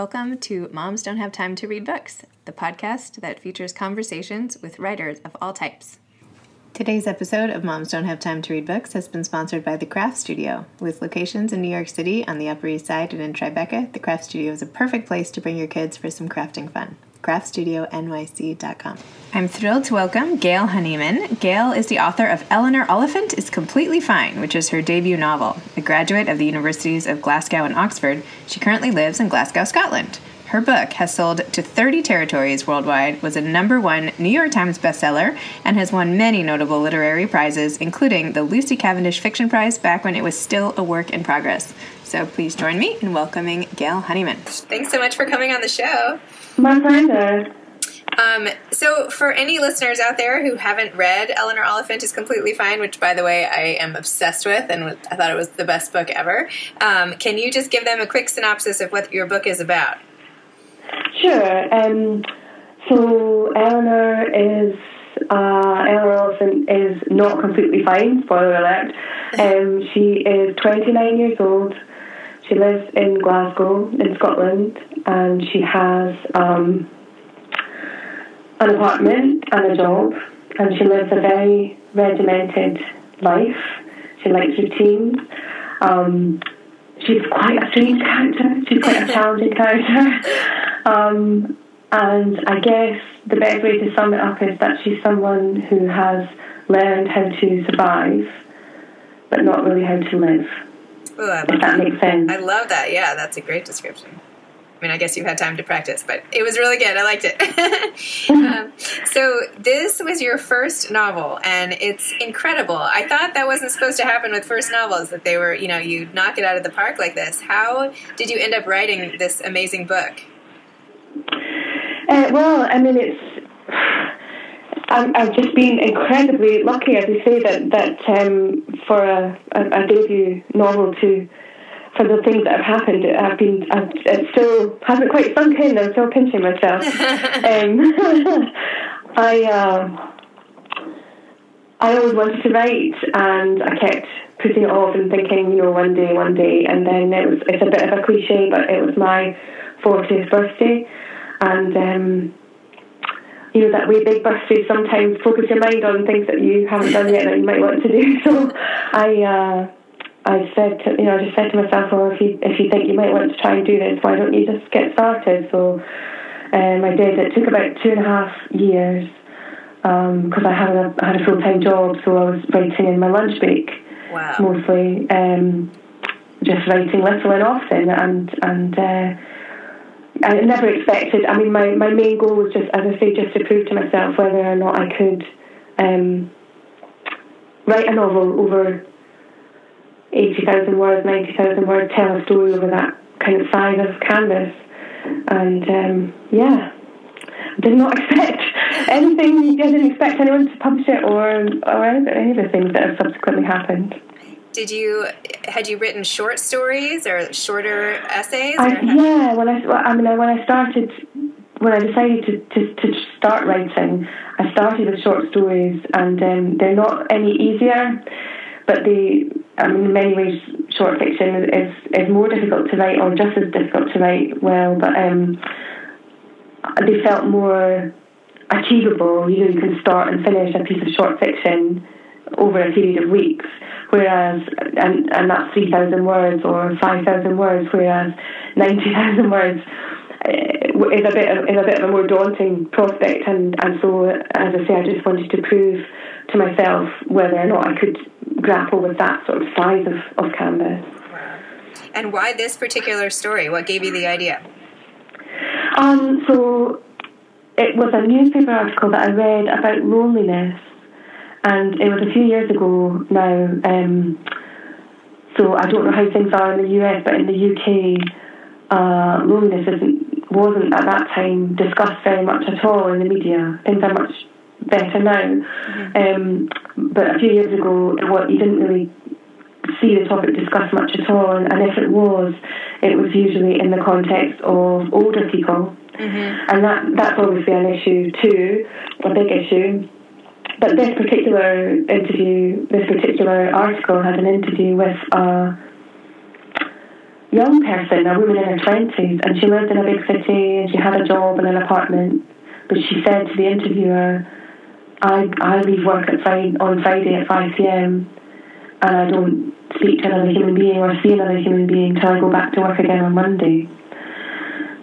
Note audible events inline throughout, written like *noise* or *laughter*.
Welcome to Moms Don't Have Time to Read Books, the podcast that features conversations with writers of all types. Today's episode of Moms Don't Have Time to Read Books has been sponsored by The Craft Studio. With locations in New York City, on the Upper East Side, and in Tribeca, The Craft Studio is a perfect place to bring your kids for some crafting fun craftstudionyc.com. I'm thrilled to welcome Gail Honeyman. Gail is the author of Eleanor Oliphant is Completely Fine, which is her debut novel. A graduate of the Universities of Glasgow and Oxford, she currently lives in Glasgow, Scotland. Her book has sold to 30 territories worldwide, was a number one New York Times bestseller, and has won many notable literary prizes, including the Lucy Cavendish Fiction Prize back when it was still a work in progress. So please join me in welcoming Gail Honeyman. Thanks so much for coming on the show. My pleasure. Um, so, for any listeners out there who haven't read Eleanor Oliphant is Completely Fine, which, by the way, I am obsessed with and I thought it was the best book ever, um, can you just give them a quick synopsis of what your book is about? Sure. Um, so, Eleanor is uh, Eleanor Oliphant is not completely fine. Spoiler alert. Um, she is 29 years old. She lives in Glasgow, in Scotland, and she has um, an apartment and a job, and she lives a very regimented life. She likes routine. Um, she's quite a strange character. She's quite a *laughs* challenging character. Um, and I guess the best way to sum it up is that she's someone who has learned how to survive, but not really how to live. Ooh, I love if that, that makes sense. I love that. Yeah, that's a great description. I mean, I guess you've had time to practice, but it was really good. I liked it. *laughs* um, so, this was your first novel, and it's incredible. I thought that wasn't supposed to happen with first novels, that they were, you know, you knock it out of the park like this. How did you end up writing this amazing book? Uh, well, I mean, it's. I'm, I've just been incredibly lucky, as you say, that that um, for a, a, a, debut novel to for the things that have happened, I've been I've, it still hasn't quite sunk in. I'm still pinching myself. *laughs* um, *laughs* I uh, I always wanted to write, and I kept putting it off and thinking, you know, one day, one day, and then it was it's a bit of a cliche, but it was my 40th birthday and um, you know that way big birthdays sometimes focus your mind on things that you haven't done yet that you might want to do. *laughs* So I uh, I said to, you know I just said to myself, well if you if you think you might want to try and do this, why don't you just get started? So um, I did. It took about two and a half years because um, I had a I had a full time job, so I was writing in my lunch break wow. mostly. Um, just writing little and often, and and uh, I never expected. I mean, my, my main goal was just, as I say, just to prove to myself whether or not I could um, write a novel over eighty thousand words, ninety thousand words, tell a story over that kind of size of canvas, and um, yeah, did not *laughs* expect anything. I didn't expect anyone to publish it or or any of the things that have subsequently happened did you had you written short stories or shorter essays? Or? I, yeah, when I I mean when I started when I decided to, to, to start writing, I started with short stories, and um, they're not any easier, but they I mean in many ways short fiction is is more difficult to write or just as difficult to write well, but um, they felt more achievable. You know, you can start and finish a piece of short fiction over a period of weeks whereas and and that's three thousand words or five thousand words, whereas ninety thousand words uh, is a bit of, is a bit of a more daunting prospect, and and so as I say, I just wanted to prove to myself whether or not I could grapple with that sort of size of, of canvas. And why this particular story? What gave you the idea? Um, so it was a newspaper article that I read about loneliness and it was a few years ago now. Um, so I don't know how things are in the US, but in the UK, uh, loneliness isn't, wasn't at that time discussed very much at all in the media. Things are much better now. Mm-hmm. Um, but a few years ago, what you didn't really see the topic discussed much at all, and, and if it was, it was usually in the context of older people. Mm-hmm. And that that's obviously an issue too, a big issue. But this particular interview, this particular article had an interview with a, young person, a woman in her twenties, and she lived in a big city and she had a job and an apartment. But she said to the interviewer, "I I leave work at Friday on Friday at five pm, and I don't speak to another human being or see another human being till I go back to work again on Monday."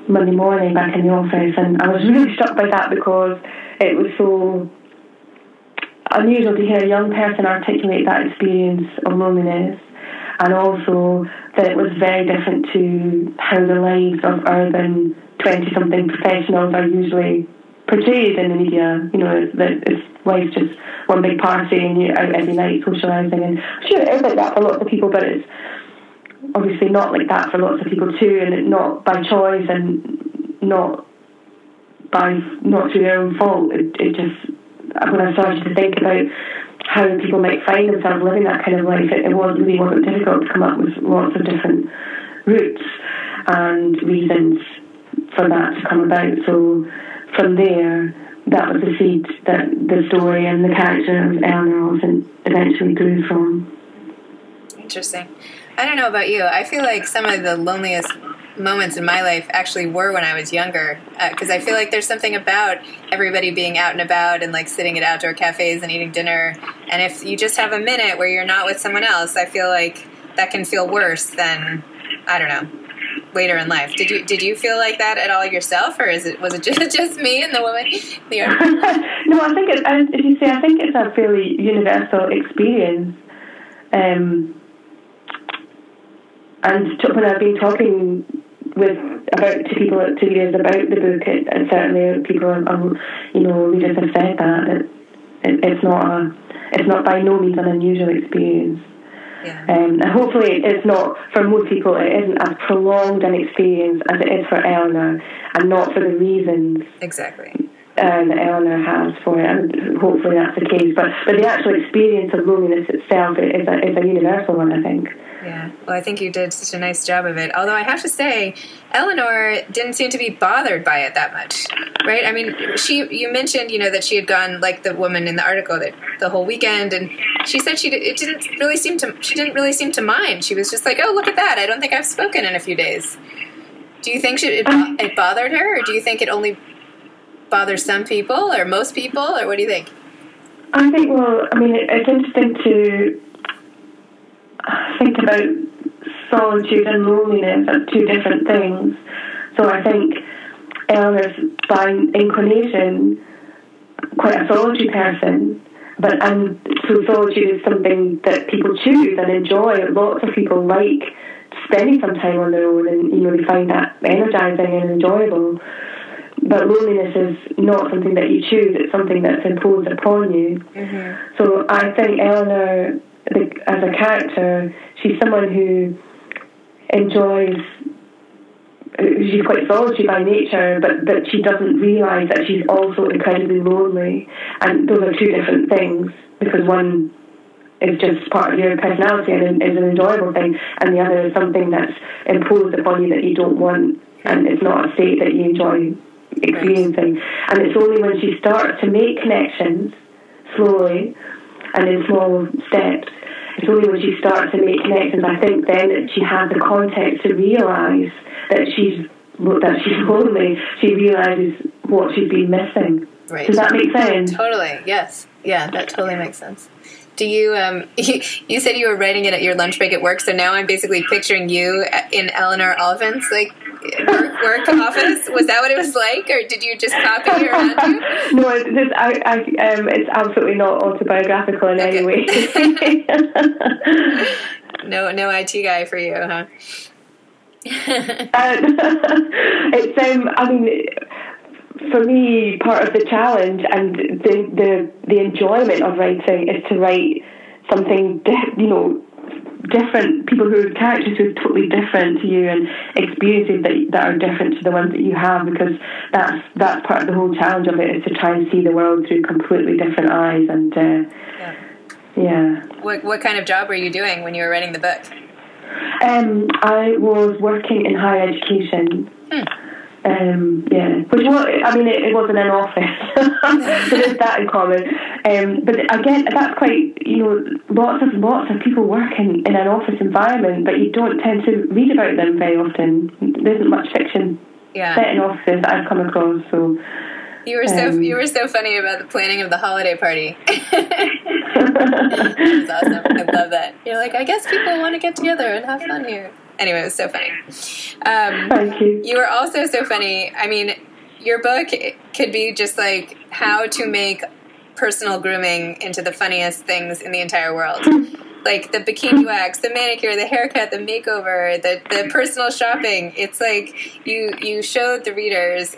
Monday morning back in the office, and I was really struck by that because it was so unusual to hear a young person articulate that experience of loneliness and also that it was very different to how the lives of urban 20 something professionals are usually portrayed in the media. You know, that it's life's just one big party and you're out every night socialising. And sure, it is like that for lots of people, but it's obviously not like that for lots of people too, and not by choice and not by not through their own fault. It, it just when I started to think about how people might find themselves living that kind of life, it, it was really wasn't difficult to come up with lots of different routes and reasons for that to come about. So from there, that was the seed that the story and the character of Eleanor eventually grew from. Interesting. I don't know about you. I feel like some of the loneliest moments in my life actually were when I was younger because uh, I feel like there's something about everybody being out and about and like sitting at outdoor cafes and eating dinner. And if you just have a minute where you're not with someone else, I feel like that can feel worse than I don't know later in life. Did you did you feel like that at all yourself, or is it was it *laughs* just, just me and the woman? *laughs* The *laughs* no, I think it, as you say, I think it's a fairly universal experience. Um, and when I've been talking with about to people to readers about the book, it, and certainly people, you know, readers have said that it, it, it's not a, it's not by no means an unusual experience. Yeah. Um, and hopefully, it's not for most people. It isn't as prolonged an experience as it is for Eleanor, and not for the reasons exactly um, Eleanor has for it. And hopefully, that's the case. But but the actual experience of loneliness itself is a, is a universal one, I think. Yeah, well, I think you did such a nice job of it. Although I have to say, Eleanor didn't seem to be bothered by it that much, right? I mean, she you mentioned you know that she had gone like the woman in the article that the whole weekend, and she said she it didn't really seem to she didn't really seem to mind. She was just like, oh, look at that! I don't think I've spoken in a few days. Do you think she, it, it bothered her, or do you think it only bothers some people, or most people, or what do you think? I think well, I mean, it's interesting to think about solitude and loneliness as two different things. So I think Eleanor's by inclination quite a solitary person, but and so solitude is something that people choose and enjoy. Lots of people like spending some time on their own, and you know they find that energizing and enjoyable. But loneliness is not something that you choose; it's something that's imposed upon you. Mm-hmm. So I think Eleanor the, as a character, she's someone who enjoys. She's quite solitary by nature, but, but she doesn't realise that she's also incredibly lonely. And those are two different things because one is just part of your personality and is an enjoyable thing, and the other is something that's imposed upon you that you don't want, and it's not a state that you enjoy experiencing. And it's only when she starts to make connections slowly and in small steps. It's only when she starts to make connections, I think, then that she has the context to realise that she's that she's lonely. She realises what she's been missing. Right. Does that make sense? Totally. Yes. Yeah, that totally makes sense. Do you, um, *laughs* you, you said you were writing it at your lunch break at work, so now I'm basically picturing you in Eleanor Oliphant's like work, work office. Was that what it was like, or did you just copy it around you? No, it's just, I, I, um, it's absolutely not autobiographical in okay. any way. *laughs* no, no IT guy for you, huh? uh, *laughs* it's um, I mean for me, part of the challenge and the the the enjoyment of writing is to write something, you know, different people who are characters who are totally different to you and experiences that that are different to the ones that you have because that's that's part of the whole challenge of it is to try and see the world through completely different eyes and uh, yeah. yeah. What what kind of job were you doing when you were writing the book? Um, I was working in higher education. Hmm Um, yeah, which was, I mean, it, it wasn't an office, *laughs* so there's that in common. Um, but again, that's quite, you know, lots of lots of people work in, in an office environment, but you don't tend to read about them very often. There isn't much fiction yeah. set in offices that I've come across, so. You were so um, you were so funny about the planning of the holiday party. *laughs* *laughs* That's awesome. I love that. You're like, I guess people want to get together and have fun here anyway, it was so funny. Um, Thank you. You were also so funny. I mean, your book could be just like how to make personal grooming into the funniest things in the entire world. like the bikini *laughs* wax, the manicure, the haircut, the makeover, the, the personal shopping. It's like you you showed the readers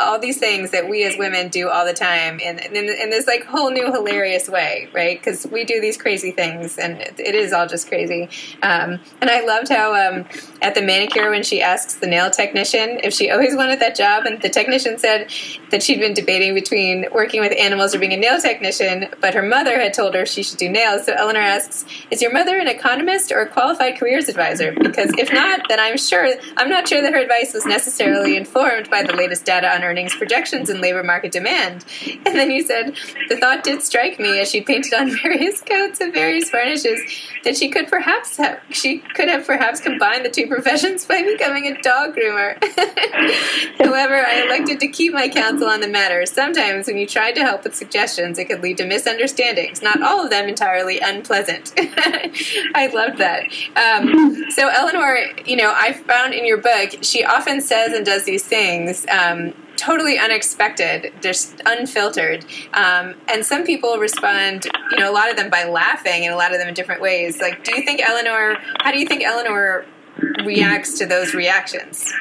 all these things that we as women do all the time in, in, in this like whole new hilarious way, right? Because we do these crazy things and it is all just crazy. Um, and I loved how um, at the manicure when she asks the nail technician if she always wanted that job, and the technician said that she'd been debating between working with animals or being a nail technician, but her mother had told her she should do nails. So Eleanor asks, "Is your mother an economist or a qualified careers advisor? Because if not, then I'm sure I'm not sure that her advice was necessarily informed by the latest data on earnings projections and labor market demand." And then you said, "The thought did strike me as she painted on *laughs* various coats and various varnishes that she could perhaps have she could have perhaps combined the two professions by becoming a dog groomer. *laughs* However, I elected to keep my counsel on the matter. Sometimes, when you tried to help with suggestions, it could lead to misunderstandings, not all of them entirely unpleasant. *laughs* I loved that. Um, so, Eleanor, you know, I found in your book, she often says and does these things. Um, totally unexpected, just unfiltered. Um, and some people respond, you know, a lot of them by laughing and a lot of them in different ways. Like, do you think Eleanor, how do you think Eleanor reacts to those reactions?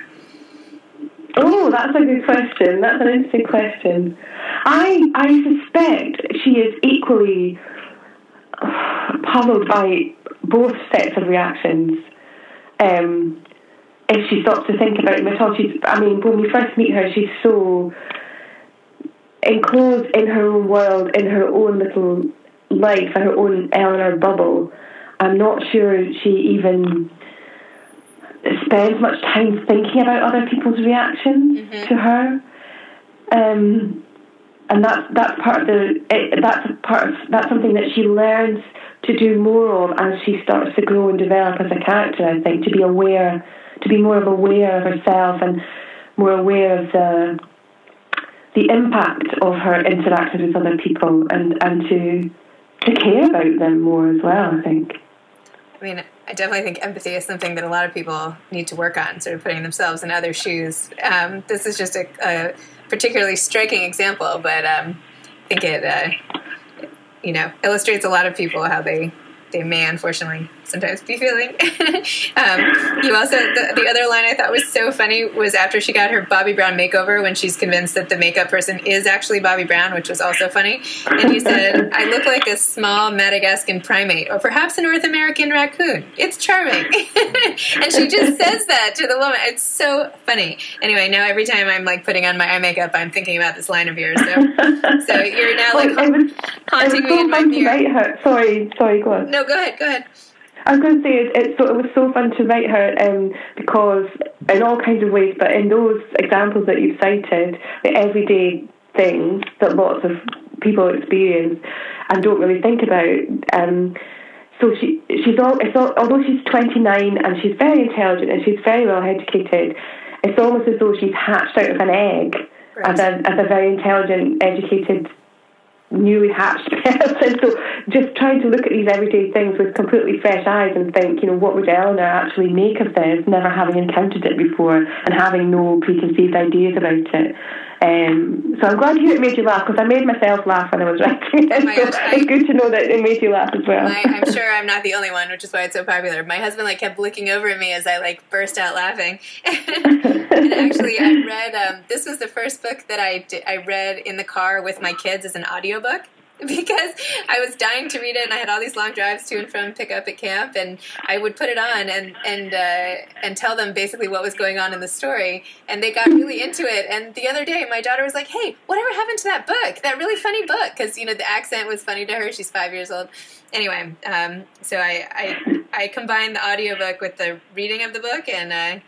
Oh, that's a good question. That's an interesting question. I I suspect she is equally *sighs* puzzled by both sets of reactions. Um, if she stops to think about them at all, she's. I mean, when we first meet her, she's so enclosed in her own world, in her own little life, her own Eleanor bubble. I'm not sure she even spends much time thinking about other people's reactions mm-hmm. to her. Um, and that's that's part of the it, that's part of, that's something that she learns to do more of as she starts to grow and develop as a character. I think to be aware, to be more aware of herself and more aware of the the impact of her interactions with other people and and to to care about them more as well. I think. I mean, I definitely think empathy is something that a lot of people need to work on, sort of putting themselves in other shoes. Um, this is just a, a, particularly striking example, but um, I think it, uh, you know, illustrates a lot of people how they they may unfortunately sometimes be feeling. *laughs* um, you also the, the, other line I thought was so funny was after she got her Bobbi Brown makeover when she's convinced that the makeup person is actually Bobbi Brown, which was also funny. And you said, "I look like a small Madagascan primate, or perhaps a North American raccoon. It's charming." *laughs* and she just says that to the woman. It's so funny. Anyway, now every time I'm like putting on my eye makeup, I'm thinking about this line of yours. So, *laughs* so you're now like well, haunting me in my mirror. Sorry, sorry, go on. No, go ahead. Go ahead. I was going to say it, it, so it was so fun to write her um, because in all kinds of ways, but in those examples that you've cited, the everyday things that lots of people experience and don't really think about. Um, so she she's all, it's all, although she's 29 and she's very intelligent and she's very well educated, it's almost as though she's hatched out of an egg right. as a as a very intelligent, educated newly hatched person. So just trying to look at these everyday things with completely fresh eyes and think, you know, what would Eleanor actually make of this, never having encountered it before and having no preconceived ideas about it. Um, so I'm glad you it made you laugh because I made myself laugh when I was *laughs* writing it. Oh so gosh, it's good to know that it made you laugh as well. I, am sure I'm not the only one, which is why it's so popular. My husband like kept looking over at me as I like burst out laughing. *laughs* and actually, I *laughs* read um, this was the first book that I did, I read in the car with my kids as an audiobook. *laughs* because I was dying to read it, and I had all these long drives to and from pick up at camp, and I would put it on and and uh, and tell them basically what was going on in the story, and they got really into it. And the other day, my daughter was like, "Hey, whatever happened to that book? That really funny book?" Because you know the accent was funny to her. She's five years old. Anyway, um, so I, I I combined the audiobook with the reading of the book, and uh,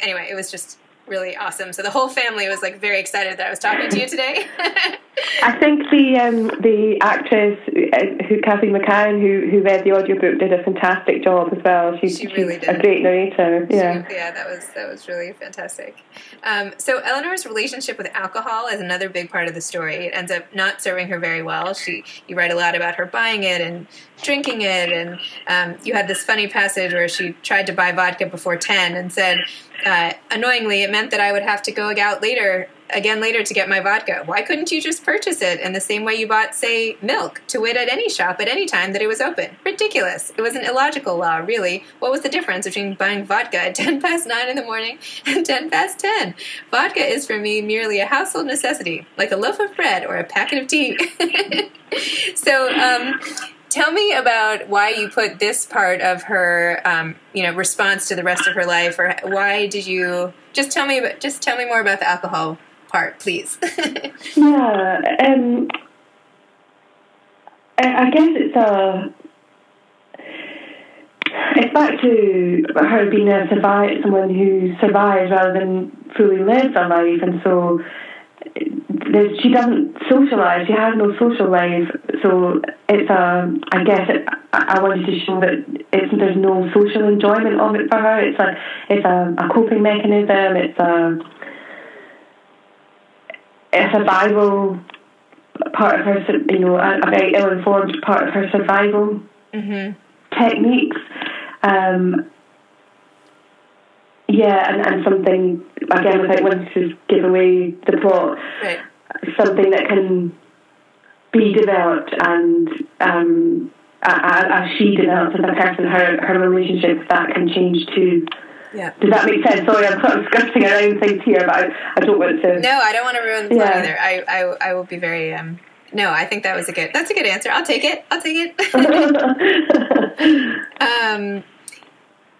anyway, it was just really awesome. So the whole family was like very excited that I was talking to you today. *laughs* I think the um, the actress uh, who Cathy McCann who who read the audiobook did a fantastic job as well. She's, she really did. a great narrator. Yeah, she, yeah, that was that was really fantastic. Um, so Eleanor's relationship with alcohol is another big part of the story. It ends up not serving her very well. She you write a lot about her buying it and drinking it, and um, you had this funny passage where she tried to buy vodka before ten and said, uh, annoyingly, it meant that I would have to go out later again later to get my vodka. Why couldn't you just purchase it in the same way you bought, say, milk, to wit at any shop at any time that it was open? Ridiculous. It was an illogical law, really. What was the difference between buying vodka at *laughs* 10 past 9 in the morning and 10 past 10? Vodka is for me merely a household necessity, like a loaf of bread or a packet of tea. *laughs* so, um, tell me about why you put this part of her um, you know response to the rest of her life or why did you just tell me about, just tell me more about the alcohol part please *laughs* yeah um, I guess it's a it's back to her being a survive someone who survives rather than fully lives a life and so she doesn't socialise. She has no social life, so it's a. I guess it, I wanted to show that it's there's no social enjoyment of it for her. It's a it's a, a coping mechanism. It's a it's a survival part of her. You know, a, a very ill informed part of her survival mm-hmm. techniques. Um, yeah, and, and something again without wanting to give away the plot, right. something that can be developed and um, as she develops as a person, her her relationship that can change too. Yeah. Does that make sense? Sorry, I'm sort of skirting around things here, but I, I don't want to. No, I don't want to ruin the plot yeah. either. I, I I will be very um. No, I think that was a good. That's a good answer. I'll take it. I'll take it. *laughs* um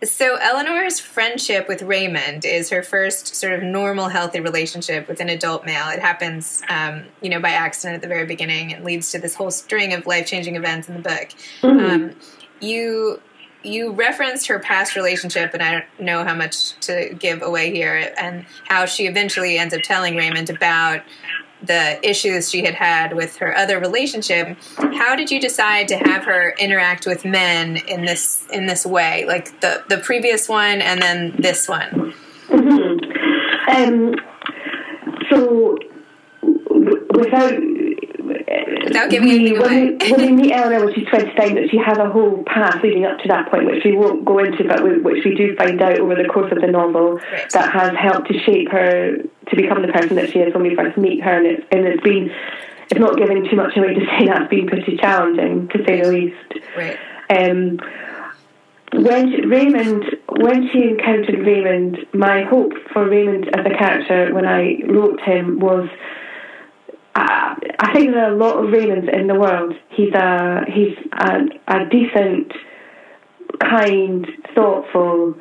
so Eleanor's friendship with Raymond is her first sort of normal, healthy relationship with an adult male. It happens, um, you know, by accident at the very beginning and leads to this whole string of life-changing events in the book. Mm-hmm. Um, you you referenced her past relationship, and I don't know how much to give away here, and how she eventually ends up telling Raymond about the issues she had had with her other relationship. How did you decide to have her interact with men in this in this way? Like the the previous one and then this one? Mm-hmm. um, so without without giving anything when away. We, when we meet *laughs* Eleanor when she's 29, that she has a whole path leading up to that point, which we won't go into, but we, which we do find out over the course of the novel, right. that has helped to shape her to become the person that she is when we first meet her. And it's, and it's been, it's not giving too much away to say *laughs* that's been pretty challenging, to say the least. Right. Um, when she, Raymond, when she encountered Raymond, my hope for Raymond as a character when I wrote him was I, I think there are a lot of Raymonds in the world. He's a he's a, a decent, kind, thoughtful,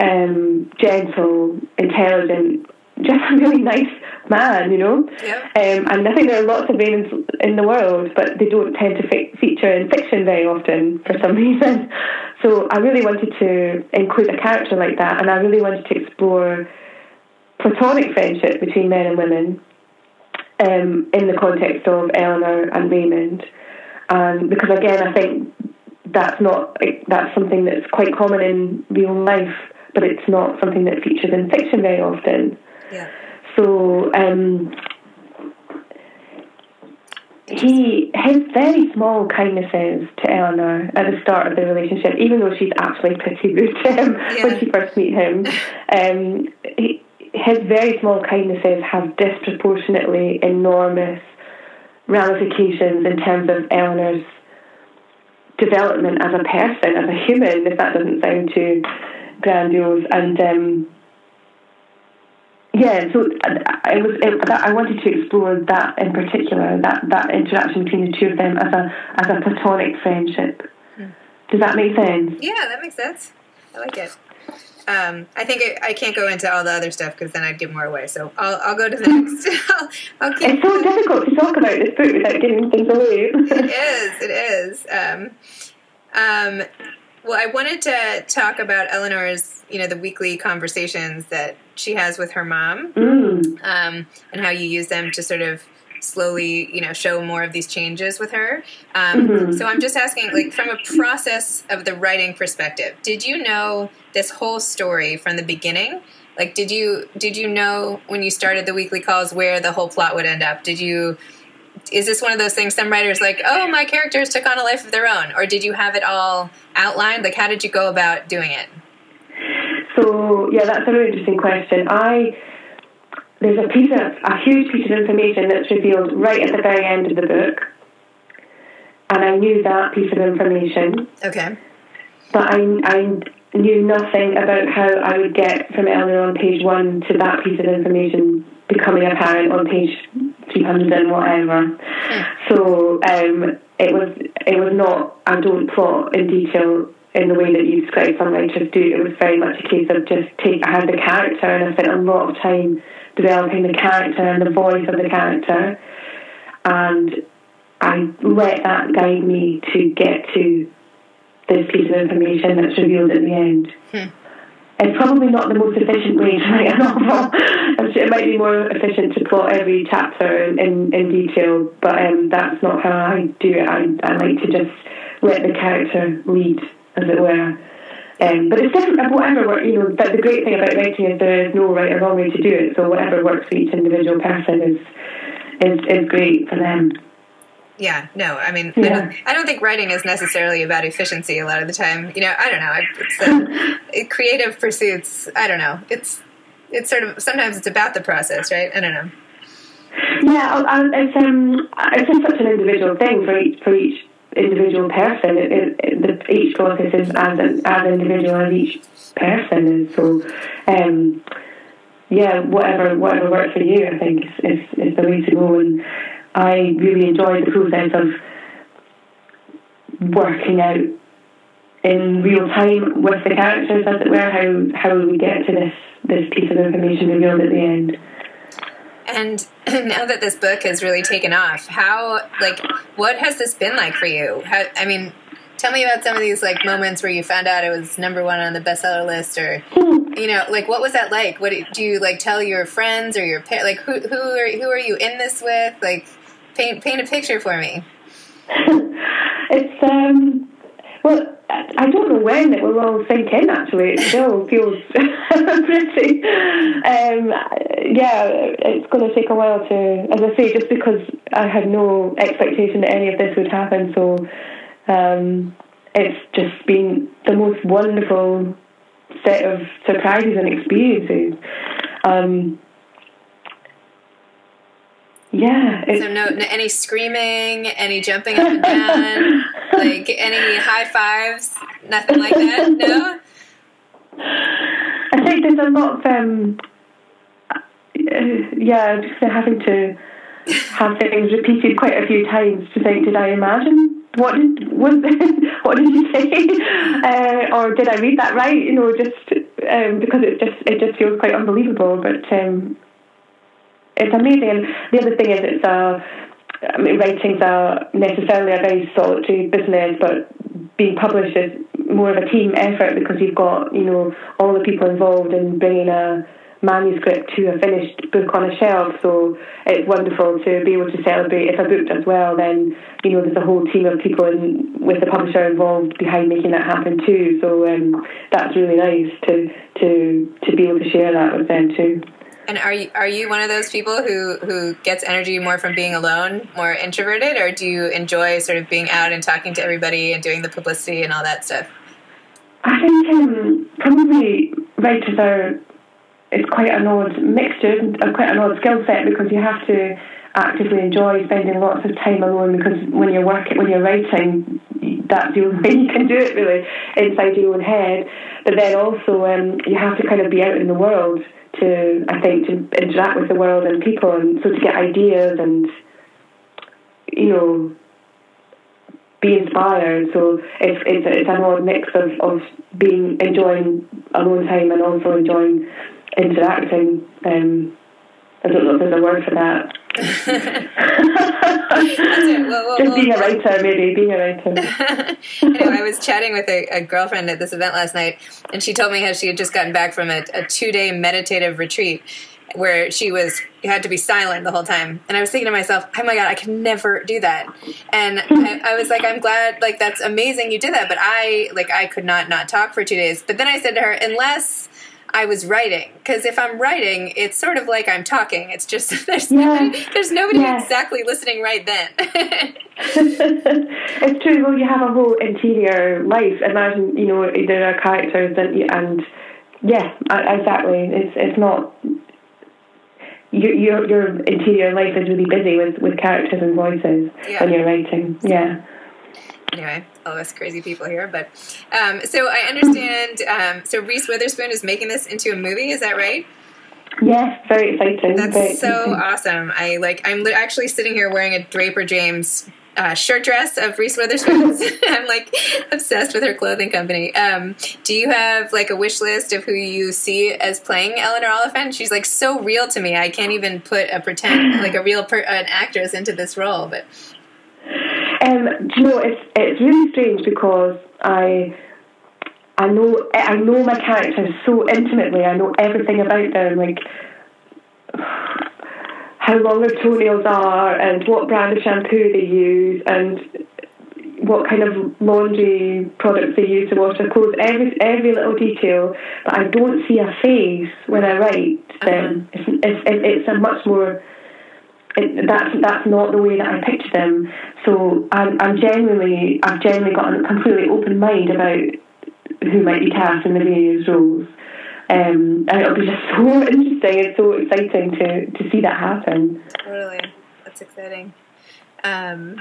um, gentle, intelligent, just a really nice man, you know. Um, and I think there are lots of Raymonds in the world, but they don't tend to fe- feature in fiction very often for some *laughs* reason. So I really wanted to include a character like that, and I really wanted to explore platonic friendship between men and women um, in the context of Eleanor and Raymond. Um, because again, I think that's not that's something that's quite common in real life, but it's not something that features in fiction very often. Yeah. So um, he his very small kindnesses to Eleanor at the start of the relationship, even though she's actually pretty rude to him *laughs* Yeah. when she first meet him, *laughs* um, he, his very small kindnesses have disproportionately enormous ramifications in terms of Eleanor's development as a person, as a human, if that doesn't sound too grandiose. And um, yeah, so I was it, I wanted to explore that in particular, that, that interaction between the two of them as a as a platonic friendship. Does that make sense? Yeah, that makes sense. I like it. Um, I think it, I can't go into all the other stuff because then I'd give more away. So I'll, I'll go to the *laughs* next. *laughs* I'll, I'll It's so difficult to talk about this book without giving things away. it is. It is. Um, um, Well, I wanted to talk about Eleanor's, you know, the weekly conversations that she has with her mom, mm. um, and how you use them to sort of slowly, you know, show more of these changes with her. Um, mm-hmm. So I'm just asking, like, from a process of the writing perspective, did you know this whole story from the beginning? Like, did you did you know when you started the weekly calls where the whole plot would end up? Did you is this one of those things some writers like oh my characters took on a life of their own or did you have it all outlined like how did you go about doing it so yeah that's a really interesting question i there's a piece of a huge piece of information that's revealed right at the very end of the book and i knew that piece of information okay but i, I knew nothing about how i would get from eleanor on page one to that piece of information becoming apparent on page 300 and whatever. Hmm. So um, it was it was not, I don't plot in detail in the way that you describe some writers do. It was very much a case of just take, I had the character and I spent a lot of time developing the character and the voice of the character. And I let that guide me to get to this piece of information that's revealed at the end. Hmm. It's probably not the most efficient way to write a novel. *laughs* it might be more efficient to plot every chapter in, in, in detail, but um, that's not how I do it. I, I like to just let the character lead, as it were. Um, but it's different. Whatever you know. But the great thing about writing is there is no right or wrong way to do it. So whatever works for each individual person is is is great for them. Yeah, no, I mean, yeah. I, don't, I, don't, think writing is necessarily about efficiency a lot of the time. You know, I don't know. It's it, *laughs* creative pursuits. I don't know. It's it's sort of sometimes it's about the process, right? I don't know. Yeah, it's um, it's such an individual thing for each for each individual person. It, it, it, each process is as as individual as each person is. So, um, yeah, whatever whatever works for you, I think is, is, is the way to go. And I really enjoyed the process of working out in real time with the characters, as it were, how how we get to this this piece of information revealed at the end. And *clears throat* now that this book has really taken off, how like what has this been like for you? How, I mean, tell me about some of these like moments where you found out it was number one on the bestseller list, or you know, like what was that like? What do you like tell your friends or your like who who are who are you in this with? Like paint paint a picture for me. *laughs* it's um well I don't know when it will all sink in actually. It still feels *laughs* pretty um yeah, it's gonna take a while to as I say, just because I had no expectation that any of this would happen, so um it's just been the most wonderful set of surprises and experiences. Um, yeah. So no, no, any screaming, any jumping up and down, *laughs* like any high fives, nothing like that. No. I think there's a lot of um, yeah, just having to have things repeated quite a few times to think, did I imagine? What did what, *laughs* what did you say? *laughs* Uh, or did I read that right? You know, just um, because it just it just feels quite unbelievable. But um, it's amazing. The other thing is, it's a I mean, writing's a necessarily a very solitary business, but being published is more of a team effort because you've got you know all the people involved in bringing a manuscript to a finished book on a shelf. So it's wonderful to be able to celebrate. If a book does well, then you know there's a whole team of people in, with the publisher involved behind making that happen too. So um, that's really nice to to to be able to share that with them too. And are you are you one of those people who who gets energy more from being alone, more introverted, or do you enjoy sort of being out and talking to everybody and doing the publicity and all that stuff? I think um, probably writers are it's quite an odd mixture, uh, quite an odd skill set because you have to actively enjoy spending lots of time alone because when you're working when you're writing that's the only *laughs* way you can do it really inside your own head but then also um, you have to kind of be out in the world to I think to interact with the world and people, and so to get ideas and you know be inspired. So it's it's it's an odd mix of of being enjoying alone time and also enjoying interacting. Um, I don't know if there's a word for that. Well, Just being a writer, maybe being a writer. anyway, I was chatting with a, a, girlfriend at this event last night, and she told me how she had just gotten back from a, a two day meditative retreat where she was had to be silent the whole time. And i was thinking to myself oh my god i can never do that. And *laughs* I, I, was like i'm glad like that's amazing you did that but i like i could not not talk for two days. But then i said to her unless I was writing because if I'm writing, it's sort of like I'm talking. It's just *laughs* there's yeah. nobody, there's nobody yeah. exactly listening right then. *laughs* *laughs* it's true. Well, you have a whole interior life. Imagine, you know, there are characters and and yeah, exactly. It's it's not. Your, your your interior life is really busy with, with characters and voices yeah. when you're writing. Yeah anyway, all of us crazy people here. But um, so I understand. Um, so Reese Witherspoon is making this into a movie. Is that right? Yes, very exciting. That's very so exciting. awesome. I like. I'm li- actually sitting here wearing a Draper James uh, shirt dress of Reese Witherspoon's. *laughs* *laughs* I'm like obsessed with her clothing company. Um, do you have like a wish list of who you see as playing Eleanor Oliphant? She's like so real to me. I can't even put a pretend like a real per- an actress into this role. But um, do you know it's it's really strange because I I know I know my characters so intimately. I know everything about them, like how long their toenails are, and what brand of shampoo they use, and what kind of laundry products they use to wash their clothes. Every every little detail, but I don't see a face when I write them. Uh-huh. It's, it's it's a much more it, that's that's not the way that I picture them. So I'm, I'm genuinely I've genuinely got a completely open mind about who might be cast in the various roles. Um, and it'll be just *laughs* so interesting and so exciting to, to see that happen. Really, that's exciting. Um,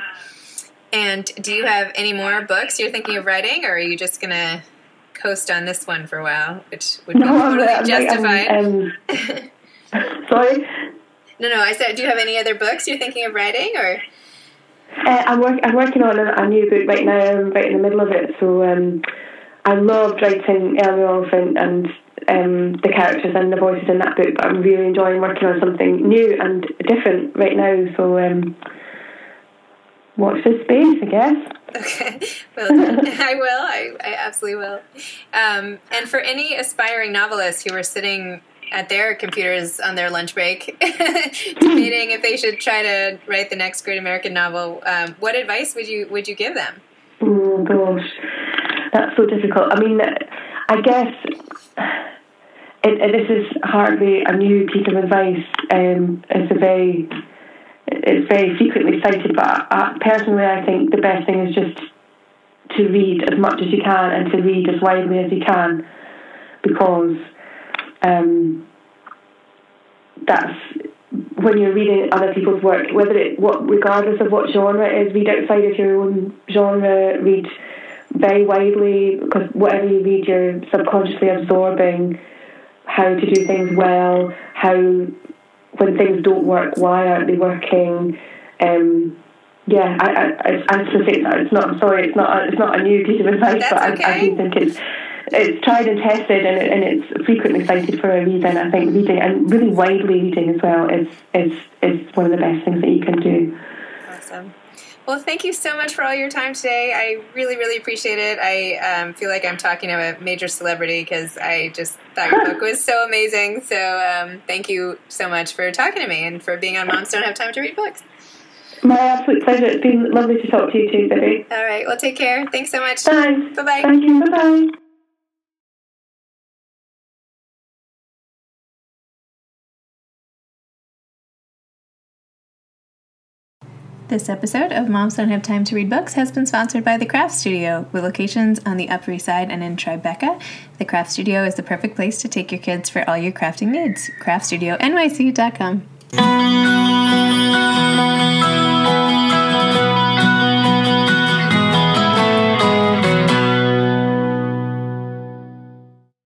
and do you have any more books you're thinking of writing, or are you just gonna coast on this one for a while, which would be no, totally I'm, justified? I'm, um, *laughs* *laughs* sorry. No, no. I said, do you have any other books you're thinking of writing, or? Uh, I'm, work, I'm working on a, a, new book right now. I'm right in the middle of it. So um, I loved writing Eleanor Oliphant and um, the characters and the voices in that book. But I'm really enjoying working on something new and different right now. So um, watch this space, I guess. Okay, well, *laughs* I will. I, I absolutely will. Um, and for any aspiring novelists who are sitting at their computers on their lunch break, *laughs* debating if they should try to write the next great American novel. Um, what advice would you would you give them? Oh gosh, that's so difficult. I mean, I guess it, it, this is hardly a new piece of advice. Um, it's a very it's very frequently cited, but I, personally, I think the best thing is just to read as much as you can and to read as widely as you can, because um, that's when you're reading other people's work, whether it what regardless of what genre it is, read outside of your own genre, read very widely because whatever you read, you're subconsciously absorbing how to do things well, how when things don't work, why aren't they working? Um, yeah, I, I, I, I it's not. Sorry, it's not. A, it's not a new piece of advice, That's but okay. I, I do think it's it's tried and tested and, it, and it's frequently cited for a reason. I think reading and really widely reading as well is is is one of the best things that you can do. Awesome. Well, thank you so much for all your time today. I really, really appreciate it. I um, feel like I'm talking to a major celebrity because I just thought *laughs* your book was so amazing. So, um, thank you so much for talking to me and for being on Moms Don't Have Time to Read Books. My absolute pleasure. It's been lovely to talk to you too, Debbie. All right. Well, take care. Thanks so much. Thanks. Bye bye. Thank you. Bye bye. This episode of Moms Don't Have Time to Read Books has been sponsored by The Craft Studio, with locations on the Upper East Side and in Tribeca. The Craft Studio is the perfect place to take your kids for all your crafting needs. CraftStudioNYC.com.